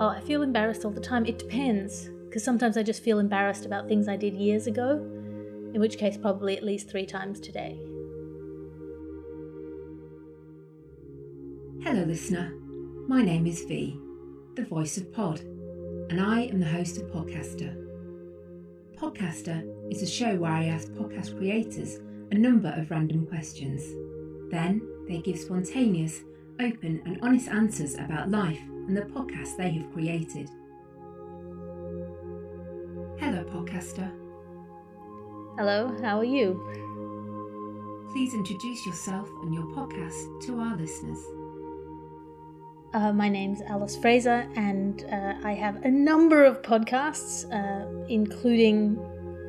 Oh, I feel embarrassed all the time. It depends, because sometimes I just feel embarrassed about things I did years ago, in which case, probably at least three times today. Hello, listener. My name is V, the voice of Pod, and I am the host of Podcaster. Podcaster is a show where I ask podcast creators a number of random questions. Then they give spontaneous, open, and honest answers about life and the podcast they have created. Hello, podcaster. Hello, how are you? Please introduce yourself and your podcast to our listeners. Uh, my name's Alice Fraser, and uh, I have a number of podcasts, uh, including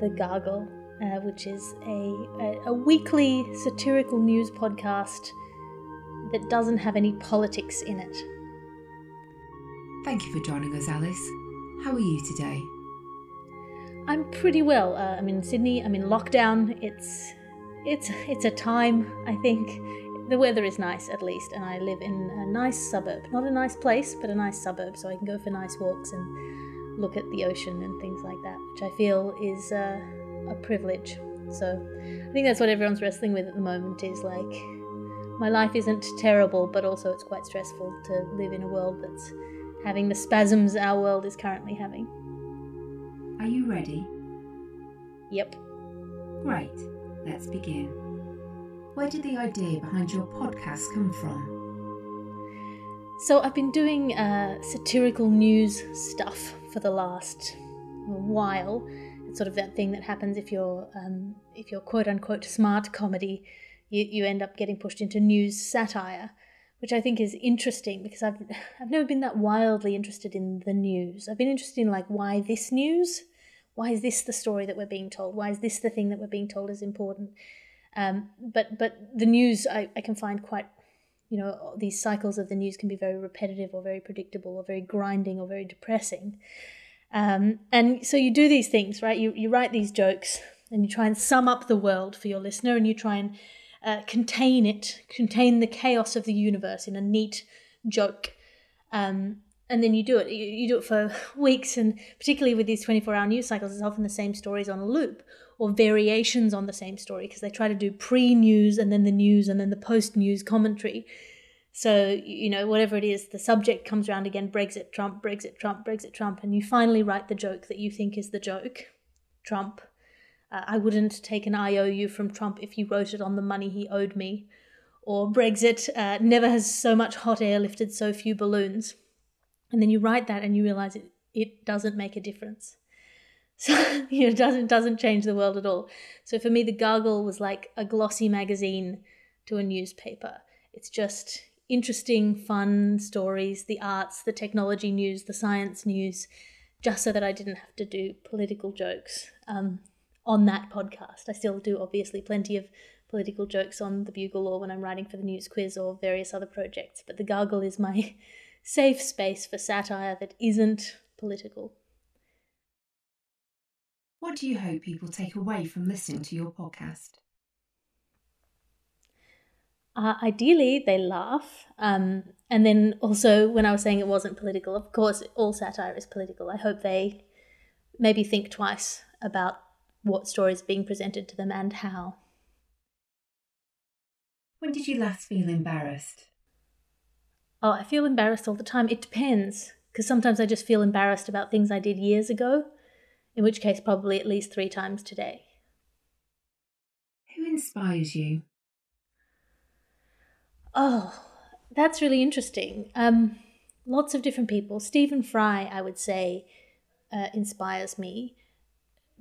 The Gargle, uh, which is a, a, a weekly satirical news podcast that doesn't have any politics in it. Thank you for joining us, Alice. How are you today? I'm pretty well. Uh, I'm in Sydney. I'm in lockdown. It's it's it's a time. I think the weather is nice at least, and I live in a nice suburb. Not a nice place, but a nice suburb, so I can go for nice walks and look at the ocean and things like that, which I feel is uh, a privilege. So I think that's what everyone's wrestling with at the moment. Is like my life isn't terrible, but also it's quite stressful to live in a world that's having the spasms our world is currently having. Are you ready? Yep. Great. Let's begin. Where did the idea behind your podcast come from? So I've been doing uh, satirical news stuff for the last while. It's sort of that thing that happens if you're um, if you're quote unquote smart comedy, you, you end up getting pushed into news satire, which I think is interesting because I've I've never been that wildly interested in the news. I've been interested in like why this news, why is this the story that we're being told? Why is this the thing that we're being told is important? Um, but but the news I, I can find quite you know these cycles of the news can be very repetitive or very predictable or very grinding or very depressing um, and so you do these things right you, you write these jokes and you try and sum up the world for your listener and you try and uh, contain it contain the chaos of the universe in a neat joke um, and then you do it you, you do it for weeks and particularly with these 24 hour news cycles it's often the same stories on a loop or variations on the same story because they try to do pre news and then the news and then the post news commentary. So, you know, whatever it is, the subject comes around again Brexit, Trump, Brexit, Trump, Brexit, Trump, and you finally write the joke that you think is the joke Trump. Uh, I wouldn't take an IOU from Trump if he wrote it on the money he owed me. Or Brexit, uh, never has so much hot air lifted so few balloons. And then you write that and you realize it, it doesn't make a difference. So you know, it doesn't doesn't change the world at all. So for me, the Gargle was like a glossy magazine to a newspaper. It's just interesting, fun stories, the arts, the technology news, the science news, just so that I didn't have to do political jokes um, on that podcast. I still do, obviously, plenty of political jokes on the Bugle or when I'm writing for the news quiz or various other projects. But the Gargle is my safe space for satire that isn't political. What do you hope people take away from listening to your podcast? Uh, ideally, they laugh. Um, and then also, when I was saying it wasn't political, of course, all satire is political. I hope they maybe think twice about what stories being presented to them and how. When did you last feel embarrassed? Oh, I feel embarrassed all the time. It depends, because sometimes I just feel embarrassed about things I did years ago in which case, probably at least three times today. Who inspires you? Oh, that's really interesting. Um, lots of different people. Stephen Fry, I would say, uh, inspires me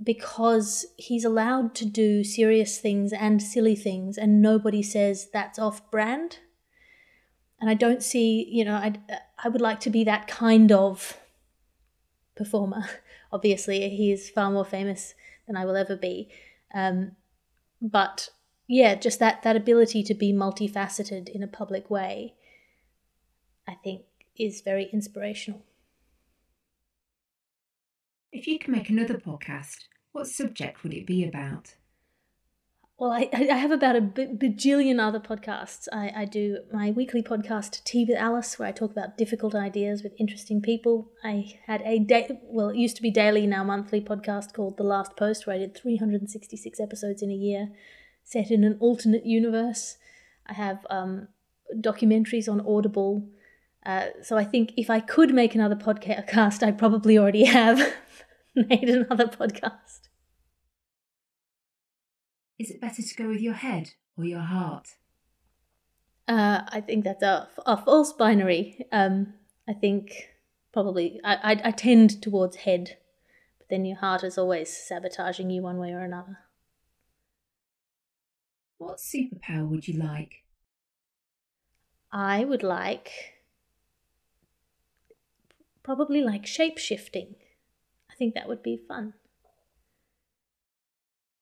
because he's allowed to do serious things and silly things, and nobody says that's off brand. And I don't see, you know, I I would like to be that kind of performer. Obviously, he is far more famous than I will ever be. Um, but yeah, just that that ability to be multifaceted in a public way, I think, is very inspirational. If you could make another podcast, what subject would it be about? well, I, I have about a bajillion other podcasts. I, I do my weekly podcast, Tea with Alice, where I talk about difficult ideas with interesting people. I had a day, well, it used to be daily, now monthly podcast called The Last Post, where I did 366 episodes in a year, set in an alternate universe. I have um, documentaries on Audible. Uh, so I think if I could make another podcast, I probably already have made another podcast. Is it better to go with your head or your heart? Uh, I think that's a, a false binary. Um, I think probably I, I, I tend towards head, but then your heart is always sabotaging you one way or another. What superpower would you like? I would like probably like shape shifting. I think that would be fun.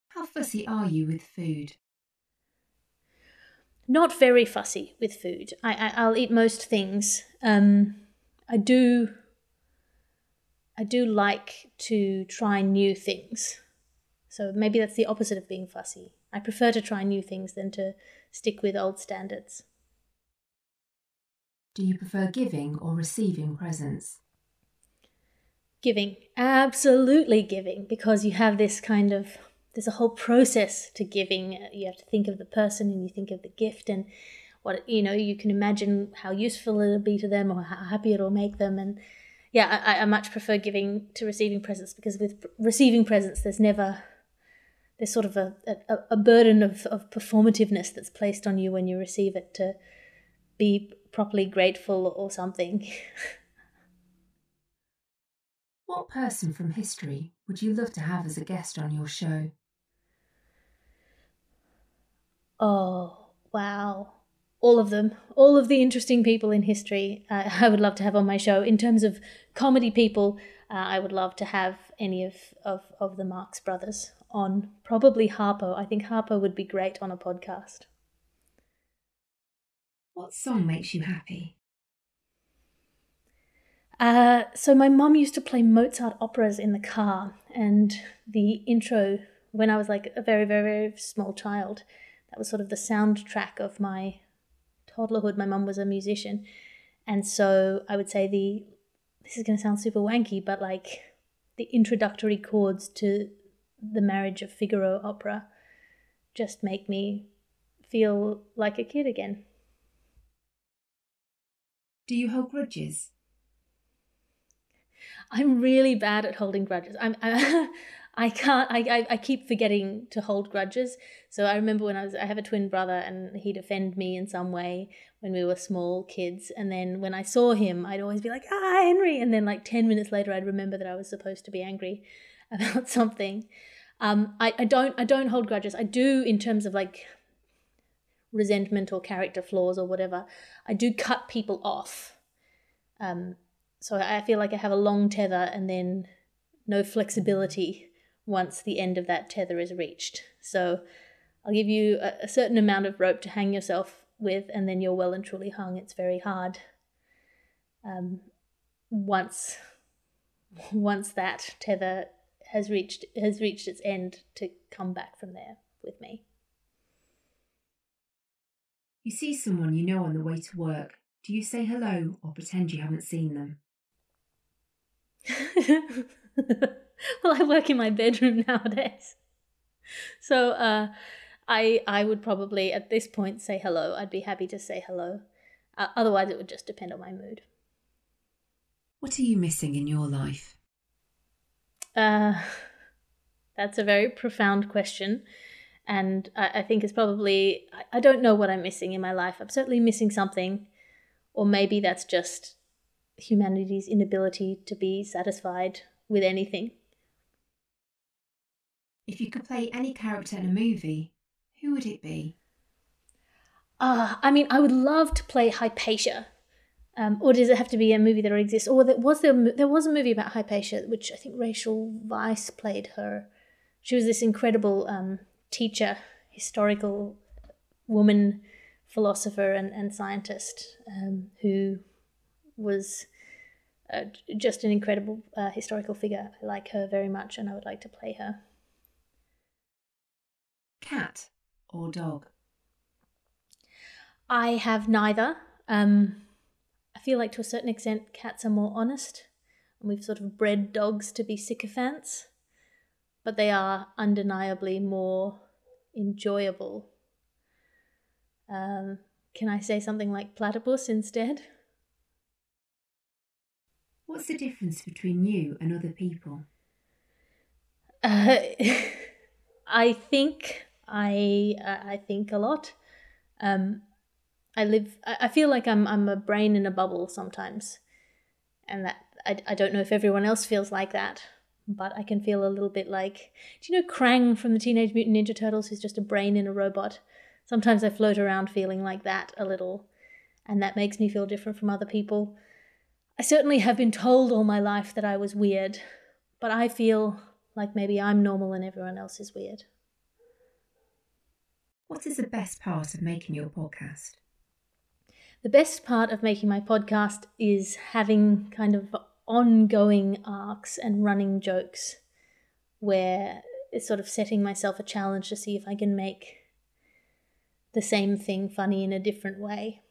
How fussy are you with food? Not very fussy with food. I, I will eat most things. Um, I do. I do like to try new things. So maybe that's the opposite of being fussy. I prefer to try new things than to stick with old standards. Do you prefer giving or receiving presents? Giving. Absolutely giving, because you have this kind of there's a whole process to giving. You have to think of the person and you think of the gift and what you know. You can imagine how useful it'll be to them or how happy it'll make them. And yeah, I, I much prefer giving to receiving presents because with receiving presents, there's never there's sort of a, a, a burden of, of performativeness that's placed on you when you receive it to be properly grateful or something. what person from history would you love to have as a guest on your show? Oh, wow. All of them. All of the interesting people in history uh, I would love to have on my show. In terms of comedy people, uh, I would love to have any of, of, of the Marx brothers on. Probably Harpo. I think Harpo would be great on a podcast. What song makes you happy? Uh, so my mum used to play Mozart operas in the car, and the intro when I was like a very, very, very small child that was sort of the soundtrack of my toddlerhood. My mum was a musician. And so I would say the, this is going to sound super wanky, but like the introductory chords to the Marriage of Figaro opera just make me feel like a kid again. Do you hold grudges? I'm really bad at holding grudges. I'm, I, I can't. I, I, I keep forgetting to hold grudges. So I remember when I was. I have a twin brother, and he'd offend me in some way when we were small kids. And then when I saw him, I'd always be like, "Ah, Henry!" And then like ten minutes later, I'd remember that I was supposed to be angry about something. Um, I, I don't. I don't hold grudges. I do in terms of like resentment or character flaws or whatever. I do cut people off. Um, so I feel like I have a long tether and then no flexibility once the end of that tether is reached. So I'll give you a, a, certain amount of rope to hang yourself with, and then you're well and truly hung. It's very hard. Um, once once that tether has reached has reached its end to come back from there with me. You see someone you know on the way to work. Do you say hello or pretend you haven't seen them? well, I work in my bedroom nowadays. So uh, I I would probably at this point say hello. I'd be happy to say hello. Uh, otherwise, it would just depend on my mood. What are you missing in your life? Uh, that's a very profound question. And I, I think it's probably, I, I don't know what I'm missing in my life. I'm certainly missing something. Or maybe that's just humanity's inability to be satisfied with anything. If you could play any character in a movie, who would it be? Uh, I mean, I would love to play Hypatia. Um, or does it have to be a movie that already exists? Or there was there, there was a movie about Hypatia, which I think Rachel Weisz played her. She was this incredible um, teacher, historical woman, philosopher, and, and scientist um, who was uh, just an incredible uh, historical figure. I like her very much, and I would like to play her. Cat or dog? I have neither. Um, I feel like to a certain extent, cats are more honest, and we've sort of bred dogs to be sycophants, but they are undeniably more enjoyable. Um, can I say something like platypus instead? What's the difference between you and other people? Uh, I think I uh, I think a lot. Um, I live. I, feel like I'm I'm a brain in a bubble sometimes, and that I, I don't know if everyone else feels like that, but I can feel a little bit like. Do you know Krang from the Teenage Mutant Ninja Turtles, who's just a brain in a robot? Sometimes I float around feeling like that a little, and that makes me feel different from other people. I certainly have been told all my life that I was weird, but I feel like maybe I'm normal and everyone else is weird. What is the best part of making your podcast? The best part of making my podcast is having kind of ongoing arcs and running jokes where it's sort of setting myself a challenge to see if I can make the same thing funny in a different way.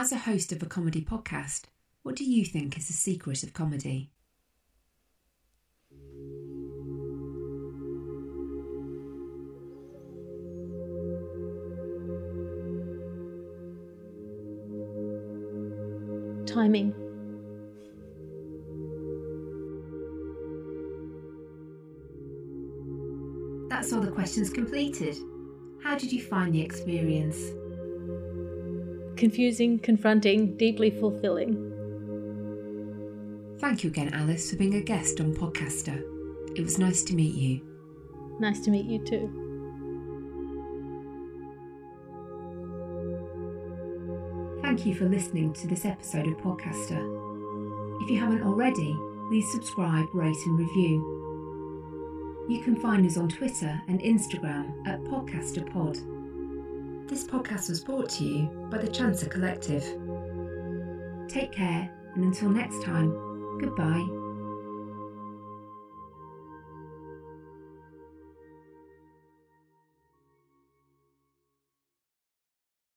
As a host of a comedy podcast, what do you think is the secret of comedy? Timing. That's all the questions completed. How did you find the experience? Confusing, confronting, deeply fulfilling. Thank you again, Alice, for being a guest on Podcaster. It was nice to meet you. Nice to meet you too. Thank you for listening to this episode of Podcaster. If you haven't already, please subscribe, rate, and review. You can find us on Twitter and Instagram at PodcasterPod. This podcast was brought to you by the Chancer Collective. Take care, and until next time, goodbye.